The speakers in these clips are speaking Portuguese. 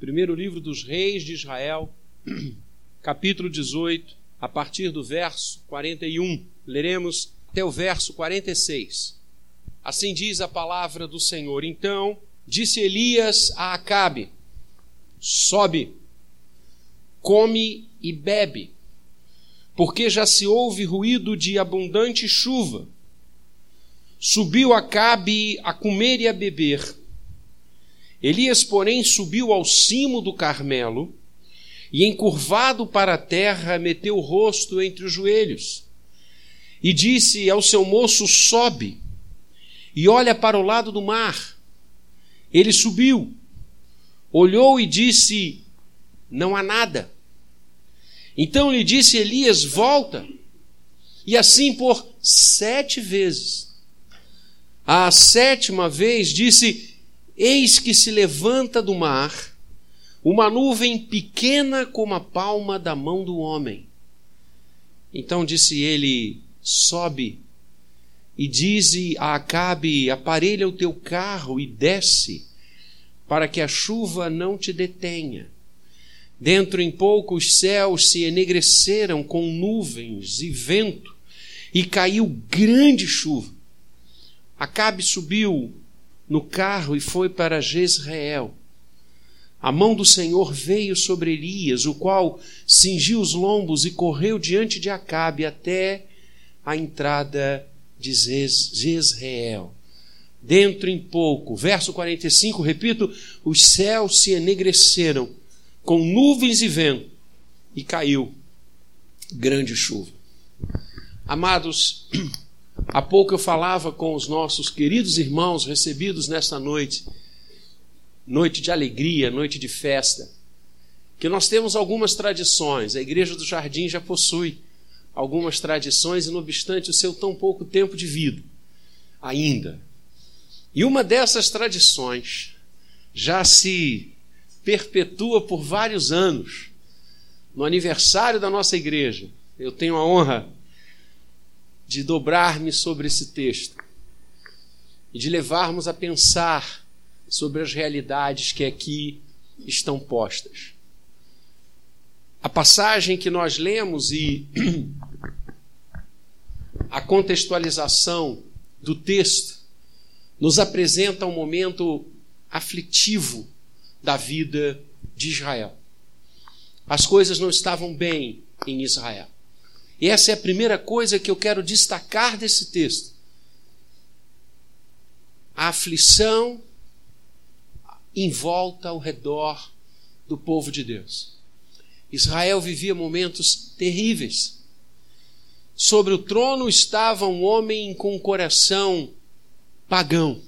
Primeiro livro dos reis de Israel, capítulo 18, a partir do verso 41. Leremos até o verso 46. Assim diz a palavra do Senhor. Então disse Elias a Acabe: Sobe, come e bebe, porque já se ouve ruído de abundante chuva. Subiu Acabe a comer e a beber. Elias, porém, subiu ao cimo do Carmelo e, encurvado para a terra, meteu o rosto entre os joelhos e disse ao seu moço: Sobe e olha para o lado do mar. Ele subiu, olhou e disse: Não há nada. Então lhe disse Elias: Volta. E assim por sete vezes. A sétima vez disse: Eis que se levanta do mar uma nuvem pequena como a palma da mão do homem. Então disse ele: Sobe e dize a Acabe: Aparelha o teu carro e desce, para que a chuva não te detenha. Dentro em pouco os céus se enegreceram com nuvens e vento, e caiu grande chuva. Acabe subiu no carro e foi para Jezreel. A mão do Senhor veio sobre Elias, o qual cingiu os lombos e correu diante de Acabe até a entrada de Jezreel. Dentro em pouco, verso 45, repito, os céus se enegreceram com nuvens e vento e caiu grande chuva. Amados, Há pouco eu falava com os nossos queridos irmãos recebidos nesta noite, noite de alegria, noite de festa, que nós temos algumas tradições. A Igreja do Jardim já possui algumas tradições, e não obstante o seu tão pouco tempo de vida, ainda. E uma dessas tradições já se perpetua por vários anos. No aniversário da nossa igreja, eu tenho a honra de dobrar-me sobre esse texto e de levarmos a pensar sobre as realidades que aqui estão postas. A passagem que nós lemos e a contextualização do texto nos apresenta um momento aflitivo da vida de Israel. As coisas não estavam bem em Israel. E essa é a primeira coisa que eu quero destacar desse texto. A aflição em volta ao redor do povo de Deus. Israel vivia momentos terríveis. Sobre o trono estava um homem com um coração pagão,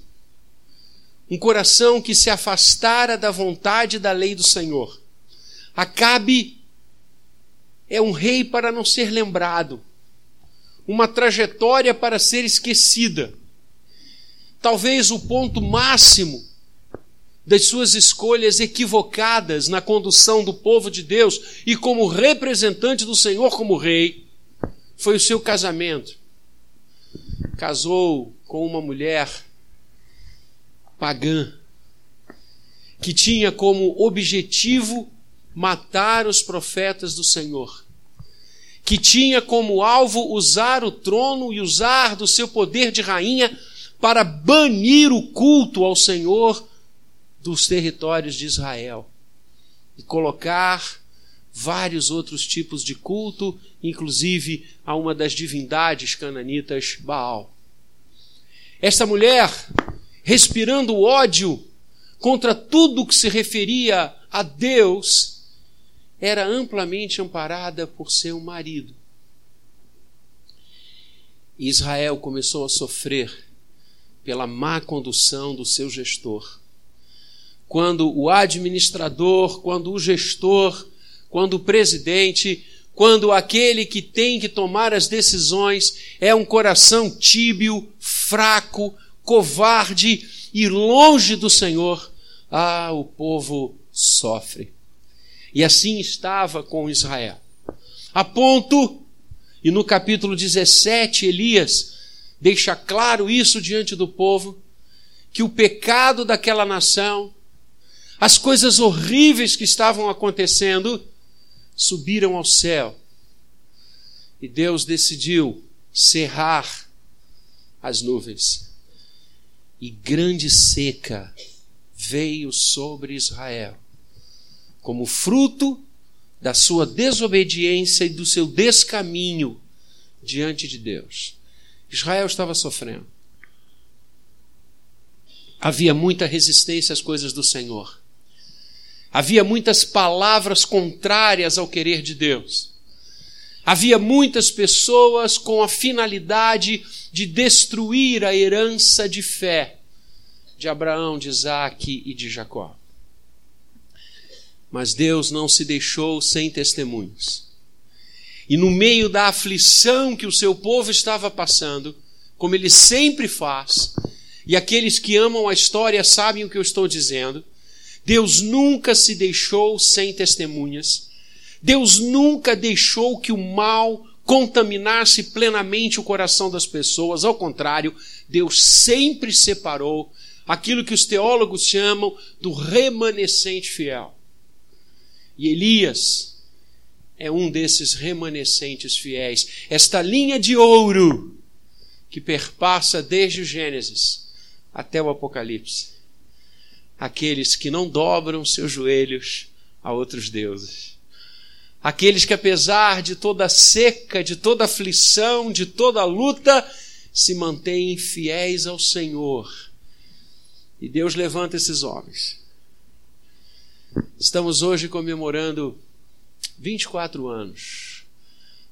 um coração que se afastara da vontade da lei do Senhor. Acabe é um rei para não ser lembrado, uma trajetória para ser esquecida. Talvez o ponto máximo das suas escolhas equivocadas na condução do povo de Deus e como representante do Senhor como rei foi o seu casamento. Casou com uma mulher pagã que tinha como objetivo matar os profetas do Senhor, que tinha como alvo usar o trono e usar do seu poder de rainha para banir o culto ao Senhor dos territórios de Israel e colocar vários outros tipos de culto, inclusive a uma das divindades cananitas, Baal. Essa mulher, respirando ódio contra tudo que se referia a Deus, era amplamente amparada por seu marido. Israel começou a sofrer pela má condução do seu gestor. Quando o administrador, quando o gestor, quando o presidente, quando aquele que tem que tomar as decisões é um coração tíbio, fraco, covarde e longe do Senhor, ah, o povo sofre. E assim estava com Israel. A ponto, e no capítulo 17, Elias deixa claro isso diante do povo, que o pecado daquela nação, as coisas horríveis que estavam acontecendo subiram ao céu. E Deus decidiu cerrar as nuvens. E grande seca veio sobre Israel, como fruto da sua desobediência e do seu descaminho diante de Deus. Israel estava sofrendo. Havia muita resistência às coisas do Senhor. Havia muitas palavras contrárias ao querer de Deus. Havia muitas pessoas com a finalidade de destruir a herança de fé de Abraão, de Isaac e de Jacó. Mas Deus não se deixou sem testemunhos. E no meio da aflição que o seu povo estava passando, como ele sempre faz, e aqueles que amam a história sabem o que eu estou dizendo, Deus nunca se deixou sem testemunhas. Deus nunca deixou que o mal contaminasse plenamente o coração das pessoas. Ao contrário, Deus sempre separou aquilo que os teólogos chamam do remanescente fiel. E Elias é um desses remanescentes fiéis. Esta linha de ouro que perpassa desde o Gênesis até o Apocalipse aqueles que não dobram seus joelhos a outros deuses. Aqueles que, apesar de toda seca, de toda aflição, de toda luta, se mantêm fiéis ao Senhor. E Deus levanta esses homens. Estamos hoje comemorando 24 anos.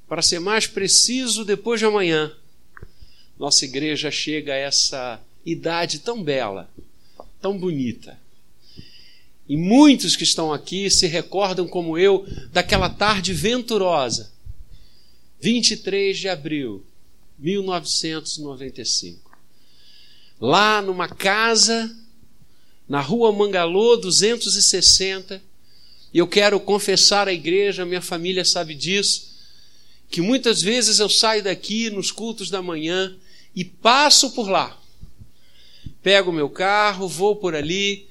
Para ser mais preciso, depois de amanhã, nossa igreja chega a essa idade tão bela tão bonita. E muitos que estão aqui se recordam, como eu, daquela tarde venturosa, 23 de abril de 1995. Lá numa casa, na rua Mangalô 260, e eu quero confessar à igreja, minha família sabe disso, que muitas vezes eu saio daqui nos cultos da manhã e passo por lá pego meu carro, vou por ali,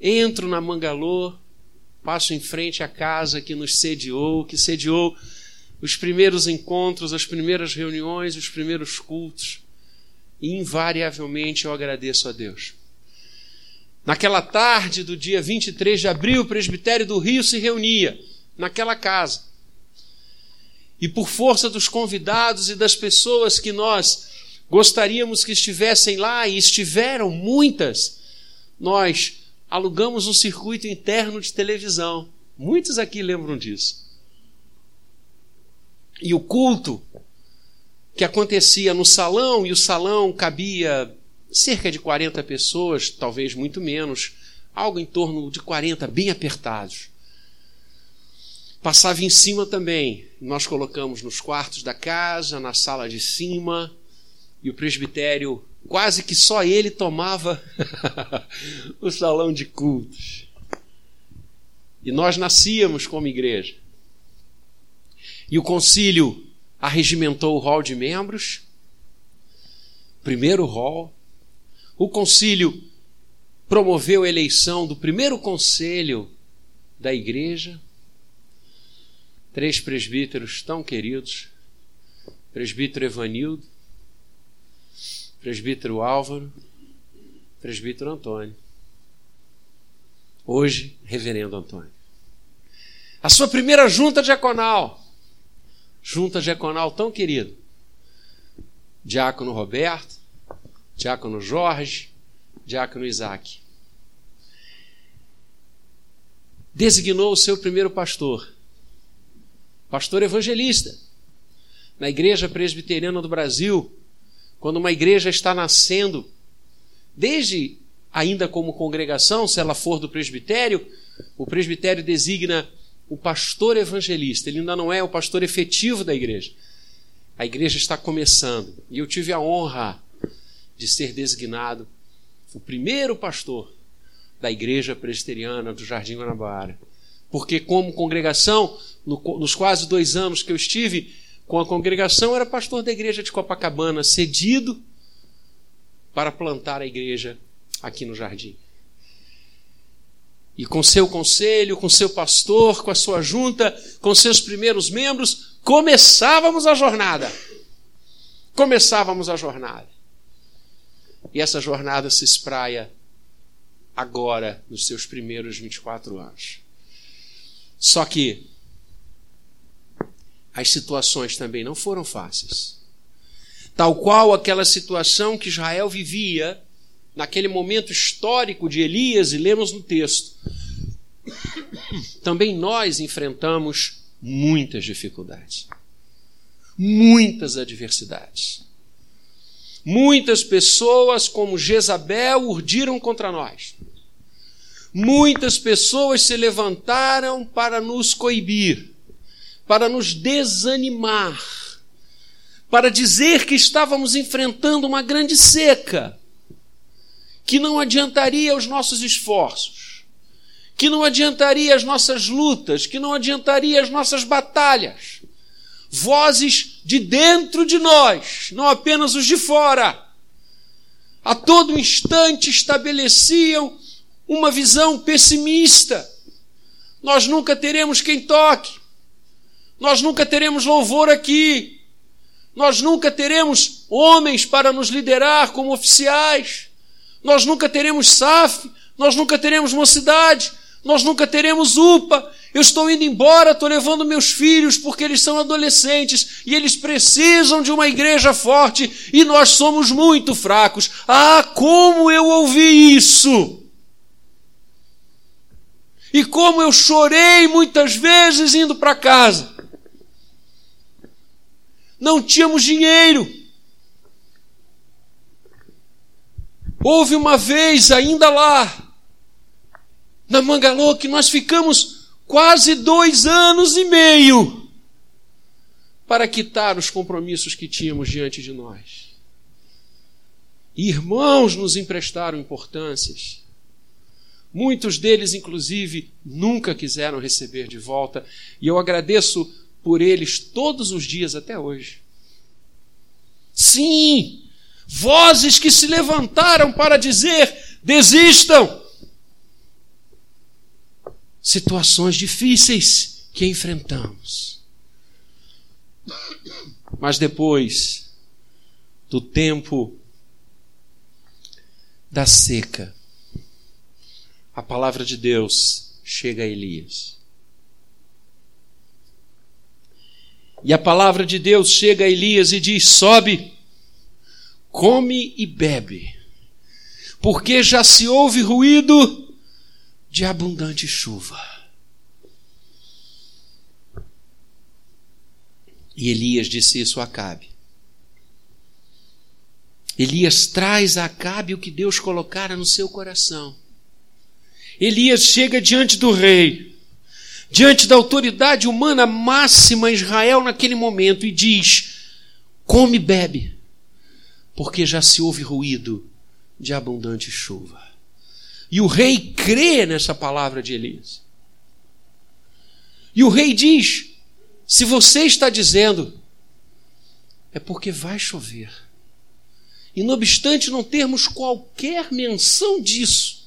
entro na Mangalô, passo em frente à casa que nos sediou, que sediou os primeiros encontros, as primeiras reuniões, os primeiros cultos. E invariavelmente eu agradeço a Deus. Naquela tarde do dia 23 de abril, o presbitério do Rio se reunia naquela casa. E por força dos convidados e das pessoas que nós gostaríamos que estivessem lá e estiveram muitas. Nós alugamos um circuito interno de televisão. Muitos aqui lembram disso. E o culto que acontecia no salão, e o salão cabia cerca de 40 pessoas, talvez muito menos, algo em torno de 40, bem apertados. Passava em cima também. Nós colocamos nos quartos da casa, na sala de cima, e o presbitério, quase que só ele tomava o salão de cultos. E nós nascíamos como igreja. E o concílio arregimentou o hall de membros, primeiro hall. O concílio promoveu a eleição do primeiro conselho da igreja. Três presbíteros tão queridos: presbítero Evanildo, presbítero Álvaro, presbítero Antônio. Hoje, reverendo Antônio. A sua primeira junta diaconal, junta diaconal tão querida. Diácono Roberto, diácono Jorge, diácono Isaac. Designou o seu primeiro pastor, pastor evangelista, na Igreja Presbiteriana do Brasil, quando uma igreja está nascendo, desde ainda como congregação, se ela for do presbitério, o presbitério designa o pastor evangelista, ele ainda não é o pastor efetivo da igreja. A igreja está começando e eu tive a honra de ser designado o primeiro pastor da igreja presbiteriana do Jardim Guanabara. Porque, como congregação, no, nos quase dois anos que eu estive, com a congregação, era pastor da igreja de Copacabana, cedido para plantar a igreja aqui no jardim. e com seu conselho, com seu pastor, com a sua junta, com seus primeiros membros, começávamos a jornada. Começávamos a jornada. E essa jornada se espraia agora, nos seus primeiros 24 anos. Só que as situações também não foram fáceis. Tal qual aquela situação que Israel vivia naquele momento histórico de Elias, e lemos no texto. Também nós enfrentamos muitas dificuldades, muitas adversidades. Muitas pessoas, como Jezabel, urdiram contra nós. Muitas pessoas se levantaram para nos coibir, para nos desanimar, para dizer que estávamos enfrentando uma grande seca, que não adiantaria os nossos esforços, que não adiantaria as nossas lutas, que não adiantaria as nossas batalhas vozes de dentro de nós, não apenas os de fora. A todo instante estabeleciam uma visão pessimista. Nós nunca teremos quem toque. Nós nunca teremos louvor aqui. Nós nunca teremos homens para nos liderar como oficiais. Nós nunca teremos SAF. Nós nunca teremos mocidade. Nós nunca teremos UPA. Eu estou indo embora, estou levando meus filhos porque eles são adolescentes e eles precisam de uma igreja forte e nós somos muito fracos. Ah, como eu ouvi isso! E como eu chorei muitas vezes indo para casa. Não tínhamos dinheiro. Houve uma vez ainda lá, na Mangalô, que nós ficamos quase dois anos e meio para quitar os compromissos que tínhamos diante de nós. Irmãos nos emprestaram importâncias. Muitos deles, inclusive, nunca quiseram receber de volta, e eu agradeço por eles todos os dias até hoje. Sim, vozes que se levantaram para dizer: desistam, situações difíceis que enfrentamos. Mas depois do tempo da seca, a palavra de Deus chega a Elias. E a palavra de Deus chega a Elias e diz: Sobe, come e bebe, porque já se ouve ruído de abundante chuva. E Elias disse isso a Acabe. Elias traz a Acabe o que Deus colocara no seu coração. Elias chega diante do rei, diante da autoridade humana máxima em Israel naquele momento, e diz: Come e bebe, porque já se ouve ruído de abundante chuva. E o rei crê nessa palavra de Elias. E o rei diz: se você está dizendo, é porque vai chover. E não obstante não termos qualquer menção disso,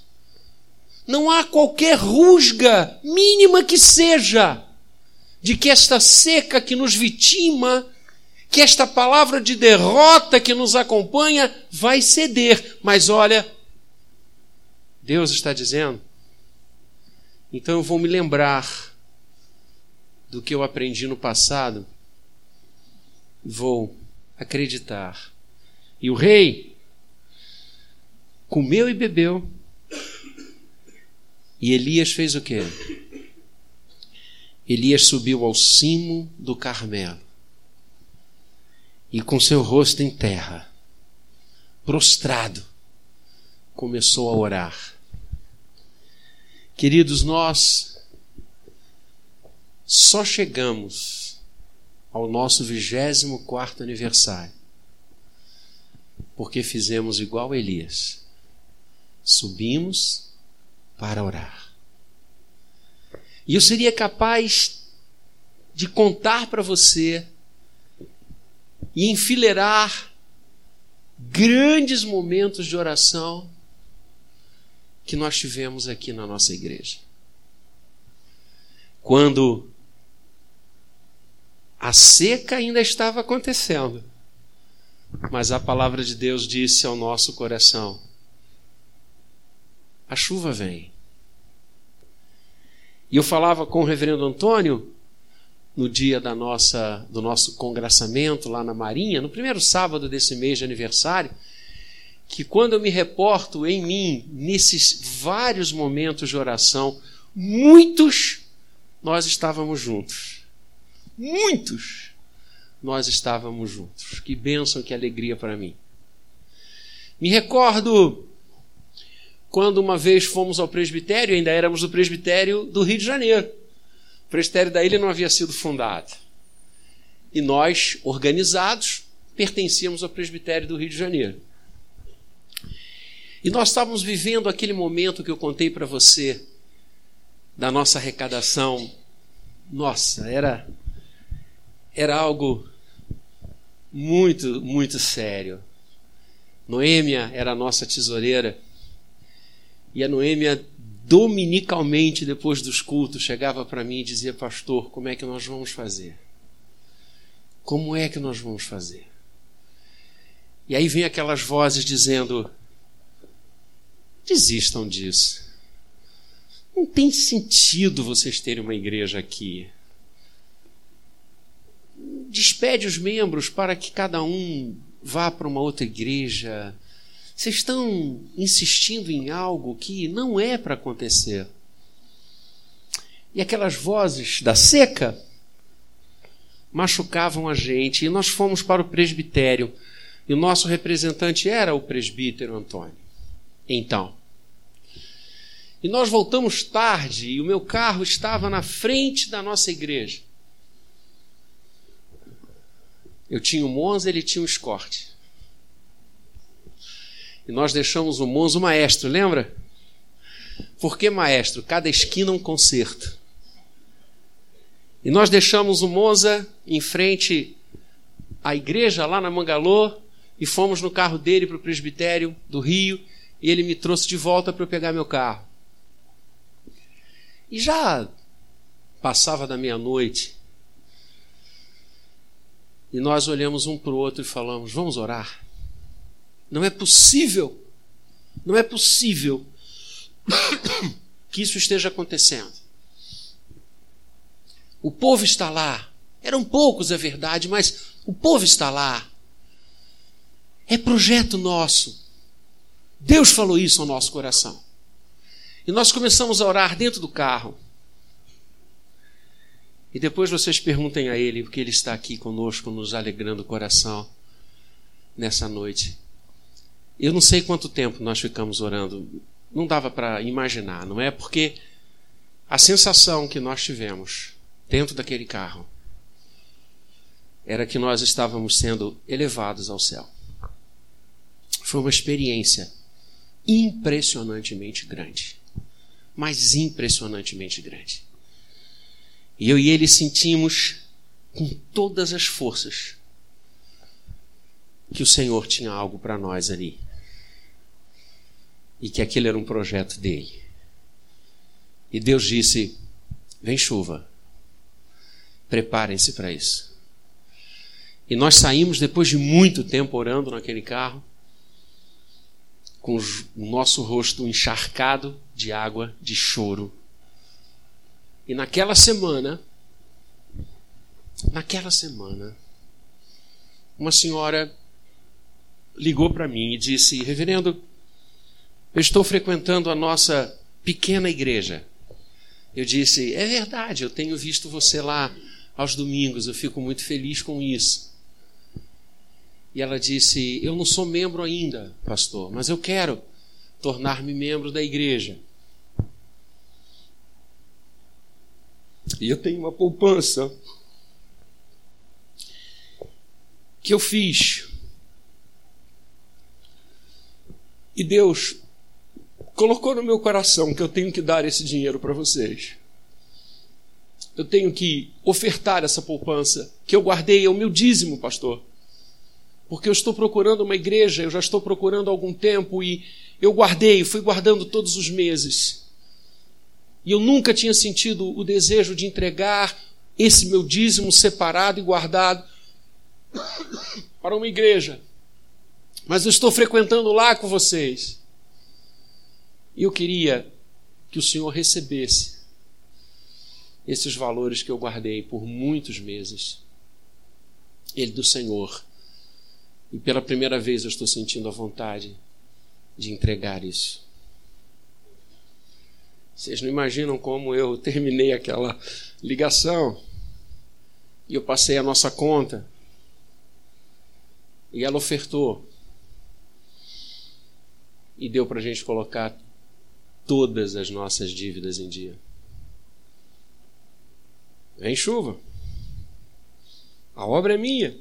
não há qualquer rusga, mínima que seja, de que esta seca que nos vitima, que esta palavra de derrota que nos acompanha vai ceder. Mas olha, Deus está dizendo. Então eu vou me lembrar do que eu aprendi no passado, vou acreditar. E o rei comeu e bebeu. E Elias fez o quê? Elias subiu ao cimo do Carmelo e com seu rosto em terra, prostrado, começou a orar. Queridos, nós só chegamos ao nosso 24 aniversário porque fizemos igual a Elias. Subimos para orar. E eu seria capaz de contar para você e enfileirar grandes momentos de oração que nós tivemos aqui na nossa igreja. quando a seca ainda estava acontecendo, mas a palavra de Deus disse ao nosso coração: a chuva vem. E eu falava com o reverendo Antônio no dia da nossa, do nosso congraçamento lá na Marinha, no primeiro sábado desse mês de aniversário, que quando eu me reporto em mim, nesses vários momentos de oração, muitos nós estávamos juntos. Muitos nós estávamos juntos. Que bênção, que alegria para mim. Me recordo quando uma vez fomos ao presbitério, ainda éramos o presbitério do Rio de Janeiro. O presbitério da ilha não havia sido fundado. E nós, organizados, pertencíamos ao presbitério do Rio de Janeiro. E nós estávamos vivendo aquele momento que eu contei para você da nossa arrecadação. Nossa, era era algo muito, muito sério. Noêmia era a nossa tesoureira. E a Noêmia, dominicalmente, depois dos cultos, chegava para mim e dizia: Pastor, como é que nós vamos fazer? Como é que nós vamos fazer? E aí vem aquelas vozes dizendo: Desistam disso. Não tem sentido vocês terem uma igreja aqui. Despede os membros para que cada um vá para uma outra igreja. Vocês estão insistindo em algo que não é para acontecer. E aquelas vozes da seca machucavam a gente. E nós fomos para o presbitério. E o nosso representante era o presbítero Antônio. Então. E nós voltamos tarde e o meu carro estava na frente da nossa igreja. Eu tinha o Monza, ele tinha o Escort. E nós deixamos o Monza o maestro, lembra? Por que maestro? Cada esquina um concerto. E nós deixamos o Monza em frente à igreja lá na Mangalô e fomos no carro dele para o presbitério do Rio e ele me trouxe de volta para eu pegar meu carro. E já passava da meia-noite. E nós olhamos um para o outro e falamos: vamos orar. Não é possível, não é possível que isso esteja acontecendo. O povo está lá. Eram poucos, é verdade, mas o povo está lá. É projeto nosso. Deus falou isso ao nosso coração. E nós começamos a orar dentro do carro. E depois vocês perguntem a Ele, porque Ele está aqui conosco, nos alegrando o coração nessa noite. Eu não sei quanto tempo nós ficamos orando, não dava para imaginar, não é? Porque a sensação que nós tivemos dentro daquele carro era que nós estávamos sendo elevados ao céu. Foi uma experiência impressionantemente grande. Mas impressionantemente grande. E eu e ele sentimos com todas as forças que o Senhor tinha algo para nós ali. E que aquele era um projeto dele. E Deus disse: Vem chuva. Preparem-se para isso. E nós saímos depois de muito tempo orando naquele carro com o nosso rosto encharcado de água, de choro. E naquela semana, naquela semana, uma senhora ligou para mim e disse: Reverendo, eu estou frequentando a nossa pequena igreja. Eu disse: É verdade, eu tenho visto você lá aos domingos, eu fico muito feliz com isso. E ela disse: Eu não sou membro ainda, pastor, mas eu quero tornar-me membro da igreja. E eu tenho uma poupança que eu fiz. E Deus colocou no meu coração que eu tenho que dar esse dinheiro para vocês. Eu tenho que ofertar essa poupança que eu guardei, é o meu dízimo, pastor porque eu estou procurando uma igreja, eu já estou procurando há algum tempo e eu guardei, fui guardando todos os meses. E eu nunca tinha sentido o desejo de entregar esse meu dízimo separado e guardado para uma igreja. Mas eu estou frequentando lá com vocês. E eu queria que o Senhor recebesse esses valores que eu guardei por muitos meses. Ele do Senhor. E pela primeira vez eu estou sentindo a vontade de entregar isso. Vocês não imaginam como eu terminei aquela ligação e eu passei a nossa conta e ela ofertou e deu para a gente colocar todas as nossas dívidas em dia. Vem chuva. A obra é minha.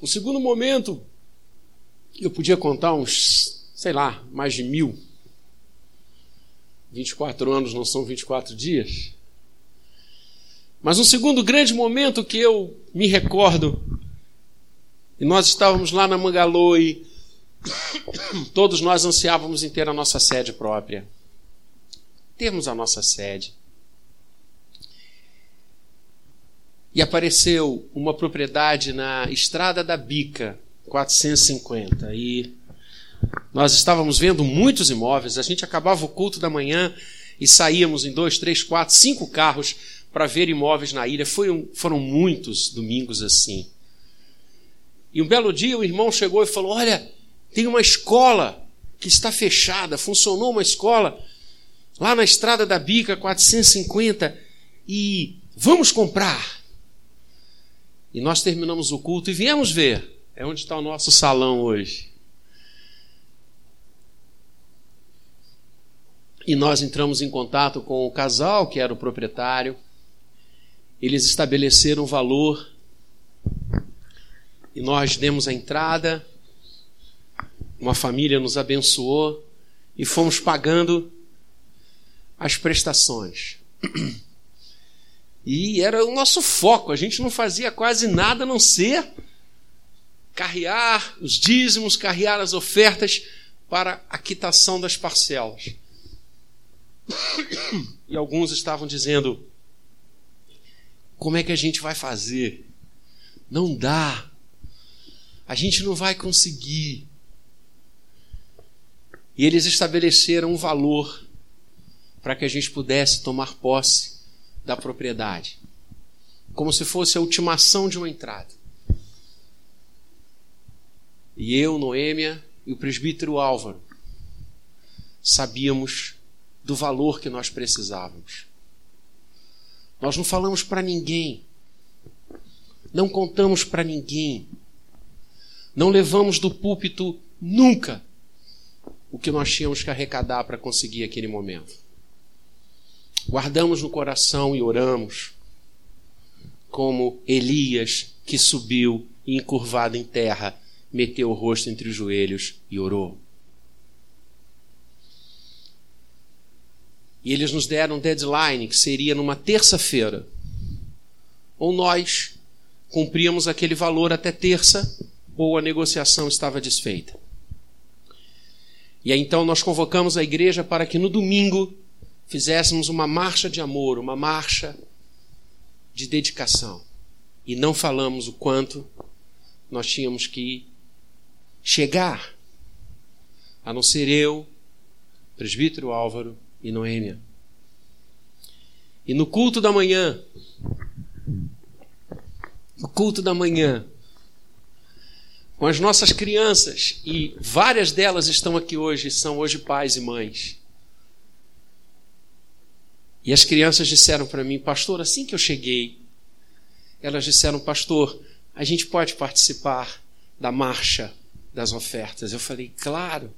O segundo momento, eu podia contar uns, sei lá, mais de mil. 24 anos não são 24 dias. Mas um segundo grande momento que eu me recordo, e nós estávamos lá na Mangaloi, todos nós ansiávamos em ter a nossa sede própria. Termos a nossa sede. E apareceu uma propriedade na Estrada da Bica, 450. E nós estávamos vendo muitos imóveis. A gente acabava o culto da manhã e saíamos em dois, três, quatro, cinco carros para ver imóveis na ilha. Foi, foram muitos domingos assim. E um belo dia o irmão chegou e falou: Olha, tem uma escola que está fechada. Funcionou uma escola lá na Estrada da Bica, 450. E vamos comprar. E nós terminamos o culto e viemos ver. É onde está o nosso salão hoje. E nós entramos em contato com o casal, que era o proprietário. Eles estabeleceram um valor. E nós demos a entrada. Uma família nos abençoou. E fomos pagando as prestações. E era o nosso foco, a gente não fazia quase nada a não ser carrear os dízimos, carrear as ofertas para a quitação das parcelas. E alguns estavam dizendo: como é que a gente vai fazer? Não dá. A gente não vai conseguir. E eles estabeleceram um valor para que a gente pudesse tomar posse da propriedade, como se fosse a ultimação de uma entrada. E eu, Noêmia e o presbítero Álvaro sabíamos do valor que nós precisávamos. Nós não falamos para ninguém, não contamos para ninguém, não levamos do púlpito nunca o que nós tínhamos que arrecadar para conseguir aquele momento guardamos no coração e oramos, como Elias que subiu e encurvado em terra, meteu o rosto entre os joelhos e orou. E eles nos deram um deadline que seria numa terça-feira. Ou nós cumpríamos aquele valor até terça, ou a negociação estava desfeita. E aí então nós convocamos a igreja para que no domingo fizéssemos uma marcha de amor, uma marcha de dedicação. E não falamos o quanto nós tínhamos que chegar, a não ser eu, presbítero Álvaro e Noêmia. E no culto da manhã, no culto da manhã, com as nossas crianças, e várias delas estão aqui hoje, são hoje pais e mães. E as crianças disseram para mim, pastor, assim que eu cheguei, elas disseram, pastor, a gente pode participar da marcha das ofertas? Eu falei, claro.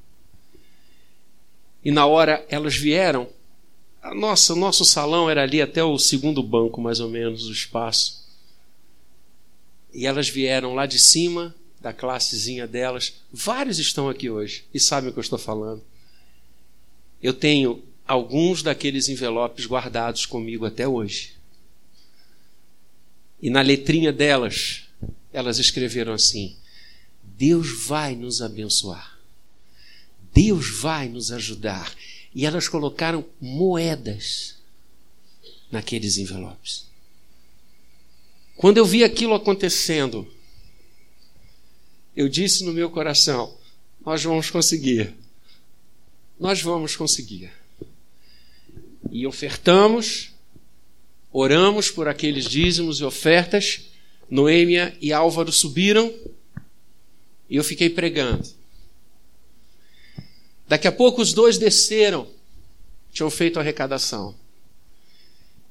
E na hora elas vieram, nossa, o nosso salão era ali até o segundo banco, mais ou menos, o espaço. E elas vieram lá de cima, da classezinha delas. Vários estão aqui hoje e sabem o que eu estou falando. Eu tenho alguns daqueles envelopes guardados comigo até hoje. E na letrinha delas, elas escreveram assim: Deus vai nos abençoar. Deus vai nos ajudar. E elas colocaram moedas naqueles envelopes. Quando eu vi aquilo acontecendo, eu disse no meu coração: Nós vamos conseguir. Nós vamos conseguir. E ofertamos, oramos por aqueles dízimos e ofertas. Noêmia e Álvaro subiram e eu fiquei pregando. Daqui a pouco os dois desceram, tinham feito a arrecadação.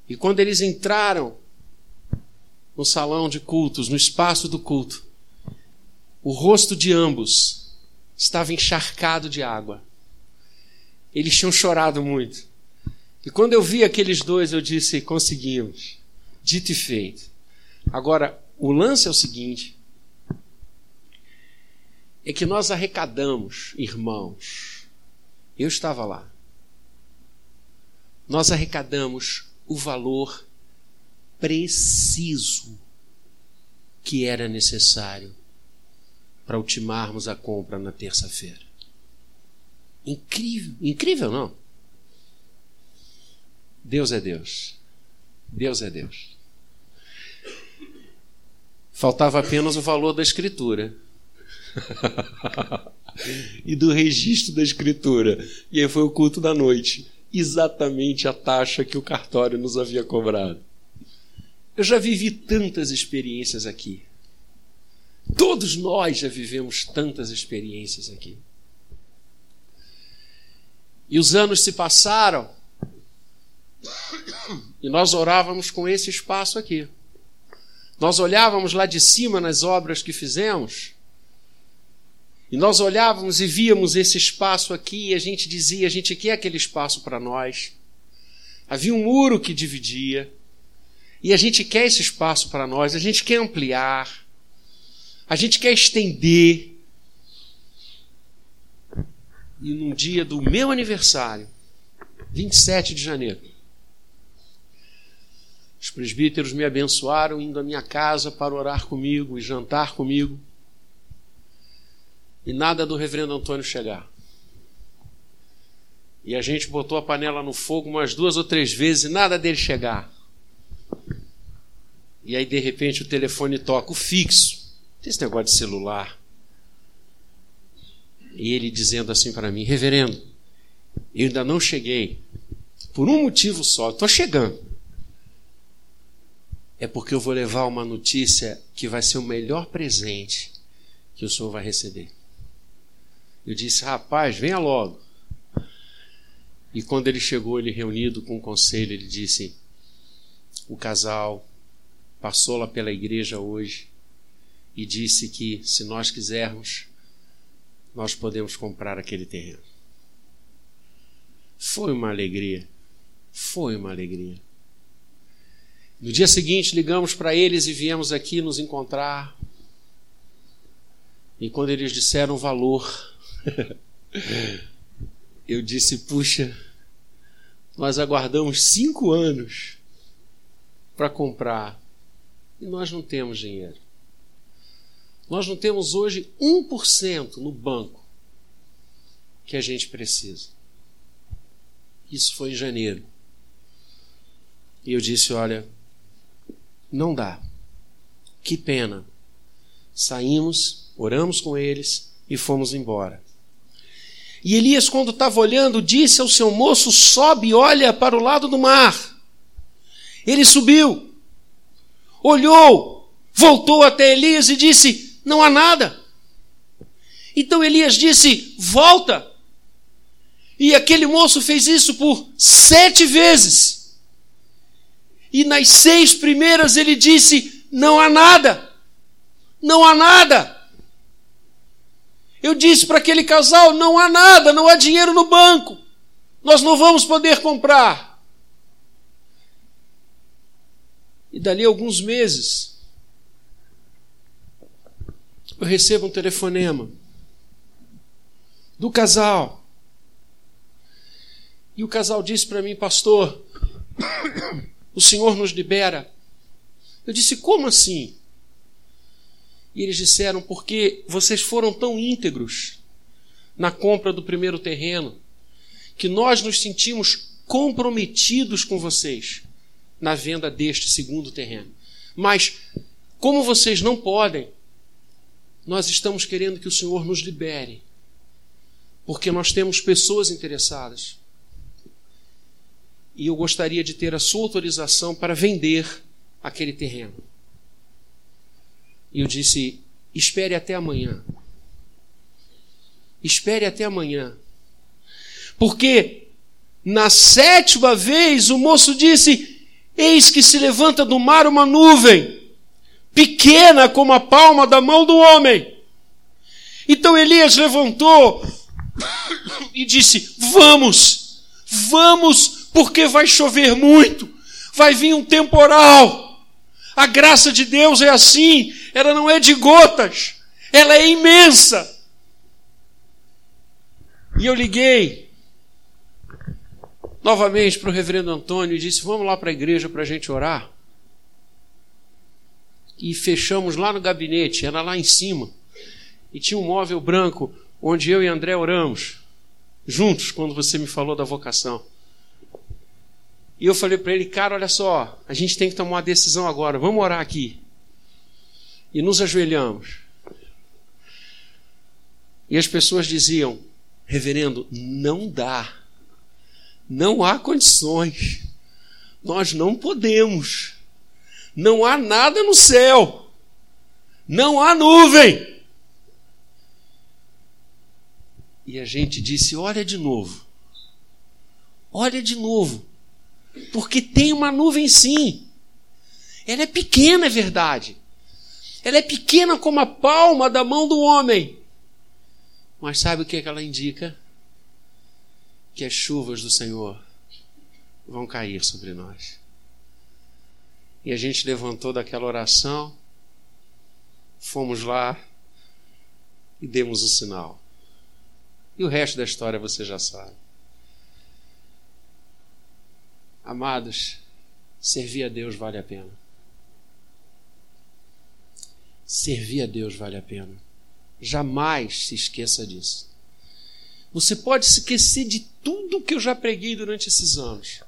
E quando eles entraram no salão de cultos, no espaço do culto, o rosto de ambos estava encharcado de água. Eles tinham chorado muito. E quando eu vi aqueles dois, eu disse: conseguimos. Dito e feito. Agora, o lance é o seguinte: é que nós arrecadamos, irmãos. Eu estava lá. Nós arrecadamos o valor preciso que era necessário para ultimarmos a compra na terça-feira. Incrível, incrível não? Deus é Deus. Deus é Deus. Faltava apenas o valor da escritura. e do registro da escritura. E aí foi o culto da noite. Exatamente a taxa que o cartório nos havia cobrado. Eu já vivi tantas experiências aqui. Todos nós já vivemos tantas experiências aqui. E os anos se passaram e nós orávamos com esse espaço aqui. Nós olhávamos lá de cima nas obras que fizemos e nós olhávamos e víamos esse espaço aqui e a gente dizia: a gente quer aquele espaço para nós. Havia um muro que dividia e a gente quer esse espaço para nós, a gente quer ampliar. A gente quer estender. E num dia do meu aniversário, 27 de janeiro, os presbíteros me abençoaram indo à minha casa para orar comigo e jantar comigo. E nada do reverendo Antônio chegar. E a gente botou a panela no fogo umas duas ou três vezes e nada dele chegar. E aí, de repente, o telefone toca, o fixo esse negócio de celular. E ele dizendo assim para mim: Reverendo, eu ainda não cheguei. Por um motivo só, estou chegando. É porque eu vou levar uma notícia que vai ser o melhor presente que o senhor vai receber. Eu disse: Rapaz, venha logo. E quando ele chegou, ele reunido com o conselho, ele disse: O casal passou lá pela igreja hoje e disse que, se nós quisermos, nós podemos comprar aquele terreno. Foi uma alegria. Foi uma alegria. No dia seguinte, ligamos para eles e viemos aqui nos encontrar. E quando eles disseram o valor, eu disse: puxa, nós aguardamos cinco anos para comprar e nós não temos dinheiro. Nós não temos hoje 1% no banco que a gente precisa. Isso foi em janeiro. E eu disse: olha, não dá. Que pena. Saímos, oramos com eles e fomos embora. E Elias, quando estava olhando, disse ao seu moço: sobe e olha para o lado do mar. Ele subiu, olhou, voltou até Elias e disse: não há nada. Então Elias disse: Volta. E aquele moço fez isso por sete vezes. E nas seis primeiras ele disse: Não há nada. Não há nada. Eu disse para aquele casal: Não há nada, não há dinheiro no banco. Nós não vamos poder comprar. E dali alguns meses, eu recebo um telefonema do casal. E o casal disse para mim, pastor, o Senhor nos libera. Eu disse, como assim? E eles disseram, porque vocês foram tão íntegros na compra do primeiro terreno, que nós nos sentimos comprometidos com vocês na venda deste segundo terreno. Mas, como vocês não podem, nós estamos querendo que o Senhor nos libere, porque nós temos pessoas interessadas. E eu gostaria de ter a sua autorização para vender aquele terreno. E eu disse: espere até amanhã. Espere até amanhã. Porque na sétima vez o moço disse: Eis que se levanta do mar uma nuvem, pequena como a palma da mão do homem. Então Elias levantou e disse: Vamos, vamos, porque vai chover muito, vai vir um temporal. A graça de Deus é assim, ela não é de gotas, ela é imensa. E eu liguei novamente para o reverendo Antônio e disse: Vamos lá para a igreja para a gente orar. E fechamos lá no gabinete, era lá em cima. E tinha um móvel branco onde eu e André oramos, juntos, quando você me falou da vocação. E eu falei para ele, cara, olha só, a gente tem que tomar uma decisão agora, vamos orar aqui. E nos ajoelhamos. E as pessoas diziam, reverendo, não dá. Não há condições. Nós não podemos. Não há nada no céu. Não há nuvem. E a gente disse: olha de novo. Olha de novo. Porque tem uma nuvem sim. Ela é pequena, é verdade. Ela é pequena como a palma da mão do homem. Mas sabe o que, é que ela indica? Que as chuvas do Senhor vão cair sobre nós. E a gente levantou daquela oração, fomos lá e demos o sinal. E o resto da história você já sabe. Amados, servir a Deus vale a pena. Servir a Deus vale a pena. Jamais se esqueça disso. Você pode se esquecer de tudo que eu já preguei durante esses anos.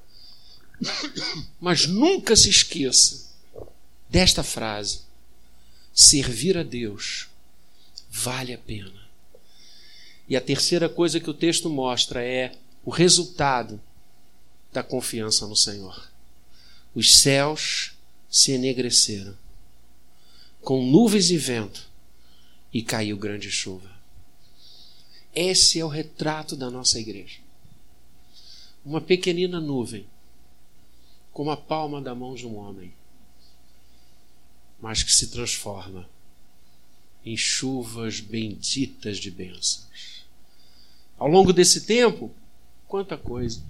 Mas nunca se esqueça desta frase: servir a Deus vale a pena. E a terceira coisa que o texto mostra é o resultado da confiança no Senhor. Os céus se enegreceram com nuvens e vento e caiu grande chuva. Esse é o retrato da nossa igreja. Uma pequenina nuvem, como a palma da mão de um homem, mas que se transforma em chuvas benditas de bênçãos. Ao longo desse tempo, quanta coisa!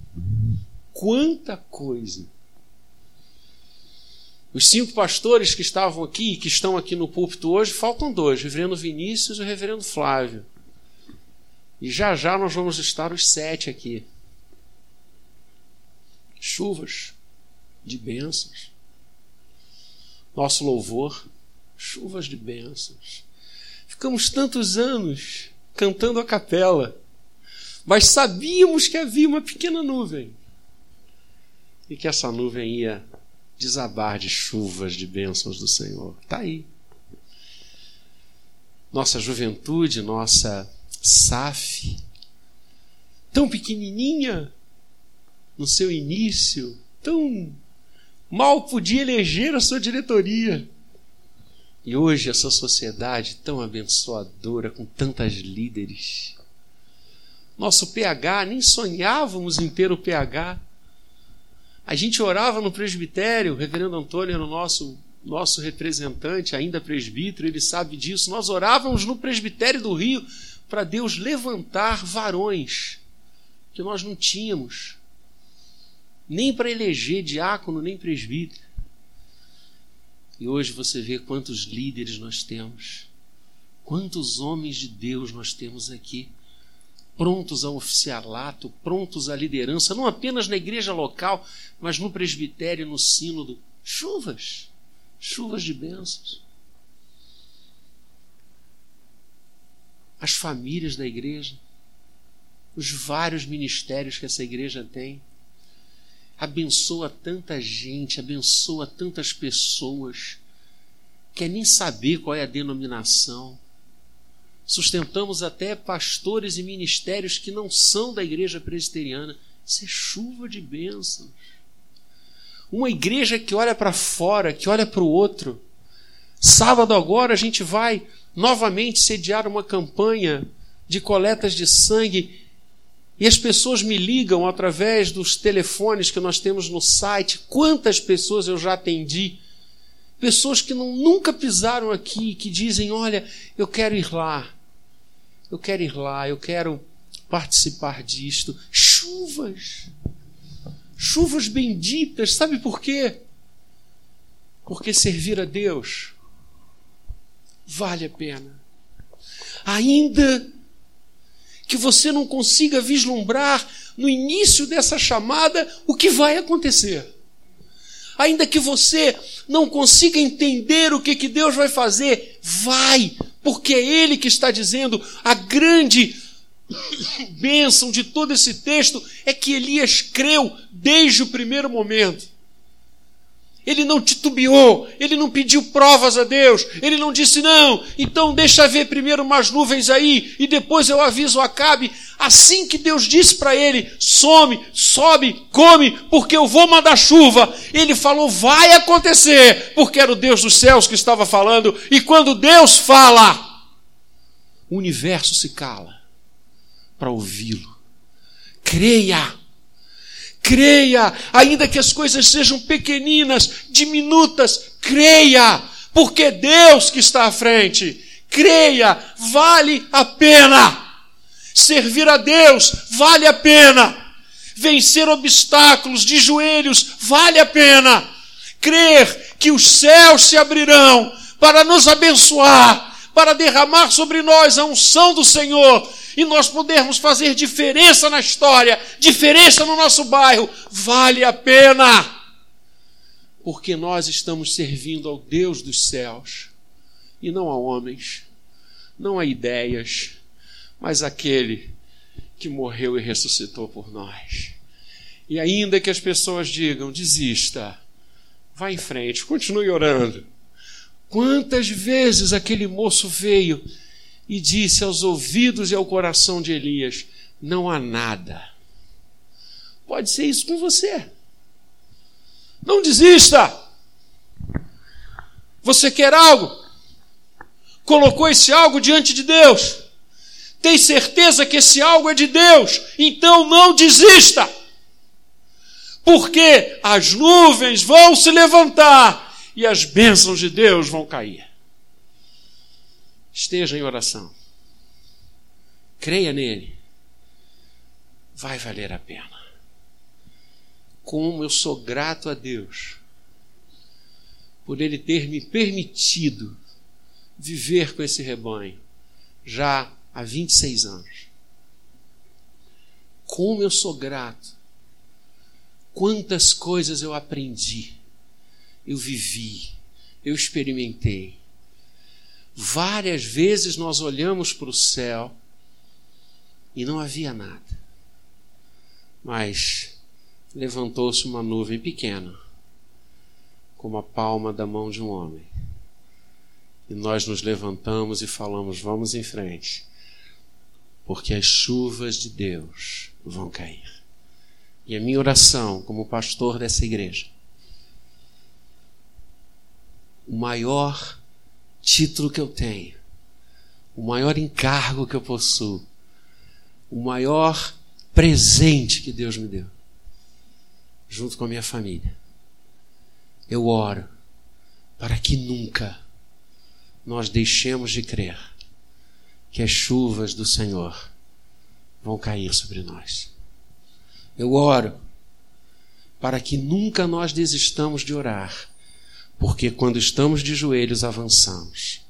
Quanta coisa! Os cinco pastores que estavam aqui, que estão aqui no púlpito hoje, faltam dois: o reverendo Vinícius e o reverendo Flávio. E já já nós vamos estar os sete aqui. Chuvas de bênçãos. Nosso louvor, chuvas de bênçãos. Ficamos tantos anos cantando a capela, mas sabíamos que havia uma pequena nuvem e que essa nuvem ia desabar de chuvas de bênçãos do Senhor. Está aí. Nossa juventude, nossa SAF, tão pequenininha no seu início, tão mal podia eleger a sua diretoria. E hoje essa sociedade tão abençoadora, com tantas líderes. Nosso PH, nem sonhávamos em ter o PH. A gente orava no presbitério, o reverendo Antônio era o nosso, nosso representante, ainda presbítero, ele sabe disso. Nós orávamos no presbitério do Rio para Deus levantar varões que nós não tínhamos, nem para eleger diácono, nem presbítero. E hoje você vê quantos líderes nós temos, quantos homens de Deus nós temos aqui prontos ao oficialato, prontos à liderança, não apenas na igreja local, mas no presbitério, no sínodo. Chuvas, chuvas de bênçãos. As famílias da igreja. os vários ministérios que essa igreja tem. Abençoa tanta gente, abençoa tantas pessoas. Quer nem saber qual é a denominação. Sustentamos até pastores e ministérios que não são da igreja presbiteriana. Isso é chuva de bênçãos. Uma igreja que olha para fora, que olha para o outro. Sábado agora a gente vai novamente sediar uma campanha de coletas de sangue e as pessoas me ligam através dos telefones que nós temos no site. Quantas pessoas eu já atendi? Pessoas que não, nunca pisaram aqui, que dizem: Olha, eu quero ir lá, eu quero ir lá, eu quero participar disto. Chuvas, chuvas benditas, sabe por quê? Porque servir a Deus vale a pena. Ainda que você não consiga vislumbrar no início dessa chamada o que vai acontecer. Ainda que você não consiga entender o que, que Deus vai fazer, vai, porque é Ele que está dizendo a grande bênção de todo esse texto é que Elias creu desde o primeiro momento. Ele não titubeou, ele não pediu provas a Deus, ele não disse, não, então deixa ver primeiro umas nuvens aí e depois eu aviso Acabe. Assim que Deus disse para ele: some, sobe, come, porque eu vou mandar chuva. Ele falou: vai acontecer, porque era o Deus dos céus que estava falando, e quando Deus fala, o universo se cala para ouvi-lo. Creia creia, ainda que as coisas sejam pequeninas, diminutas, creia, porque Deus que está à frente. Creia, vale a pena. Servir a Deus vale a pena. Vencer obstáculos de joelhos vale a pena. Crer que os céus se abrirão para nos abençoar, para derramar sobre nós a unção do Senhor e nós pudermos fazer diferença na história, diferença no nosso bairro, vale a pena. Porque nós estamos servindo ao Deus dos céus e não a homens, não a ideias, mas aquele que morreu e ressuscitou por nós. E ainda que as pessoas digam, desista, vá em frente, continue orando. Quantas vezes aquele moço veio e disse aos ouvidos e ao coração de Elias: Não há nada. Pode ser isso com você. Não desista. Você quer algo? Colocou esse algo diante de Deus. Tem certeza que esse algo é de Deus. Então não desista. Porque as nuvens vão se levantar e as bênçãos de Deus vão cair. Esteja em oração. Creia nele. Vai valer a pena. Como eu sou grato a Deus por Ele ter me permitido viver com esse rebanho já há 26 anos. Como eu sou grato. Quantas coisas eu aprendi, eu vivi, eu experimentei. Várias vezes nós olhamos para o céu e não havia nada. Mas levantou-se uma nuvem pequena, como a palma da mão de um homem. E nós nos levantamos e falamos: vamos em frente, porque as chuvas de Deus vão cair. E a minha oração, como pastor dessa igreja, o maior título que eu tenho, o maior encargo que eu possuo, o maior presente que Deus me deu, junto com a minha família. Eu oro para que nunca nós deixemos de crer que as chuvas do Senhor vão cair sobre nós. Eu oro para que nunca nós desistamos de orar porque quando estamos de joelhos avançamos.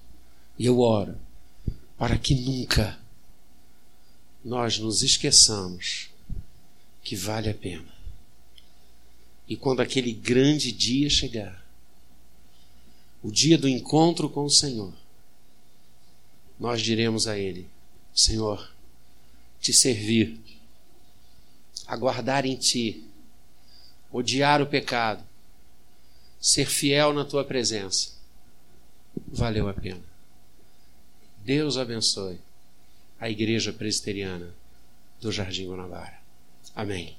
E eu oro para que nunca nós nos esqueçamos que vale a pena. E quando aquele grande dia chegar, o dia do encontro com o Senhor, nós diremos a Ele: Senhor, te servir, aguardar em ti, odiar o pecado, ser fiel na tua presença, valeu a pena. Deus abençoe a Igreja Presbiteriana do Jardim Guanabara. Amém.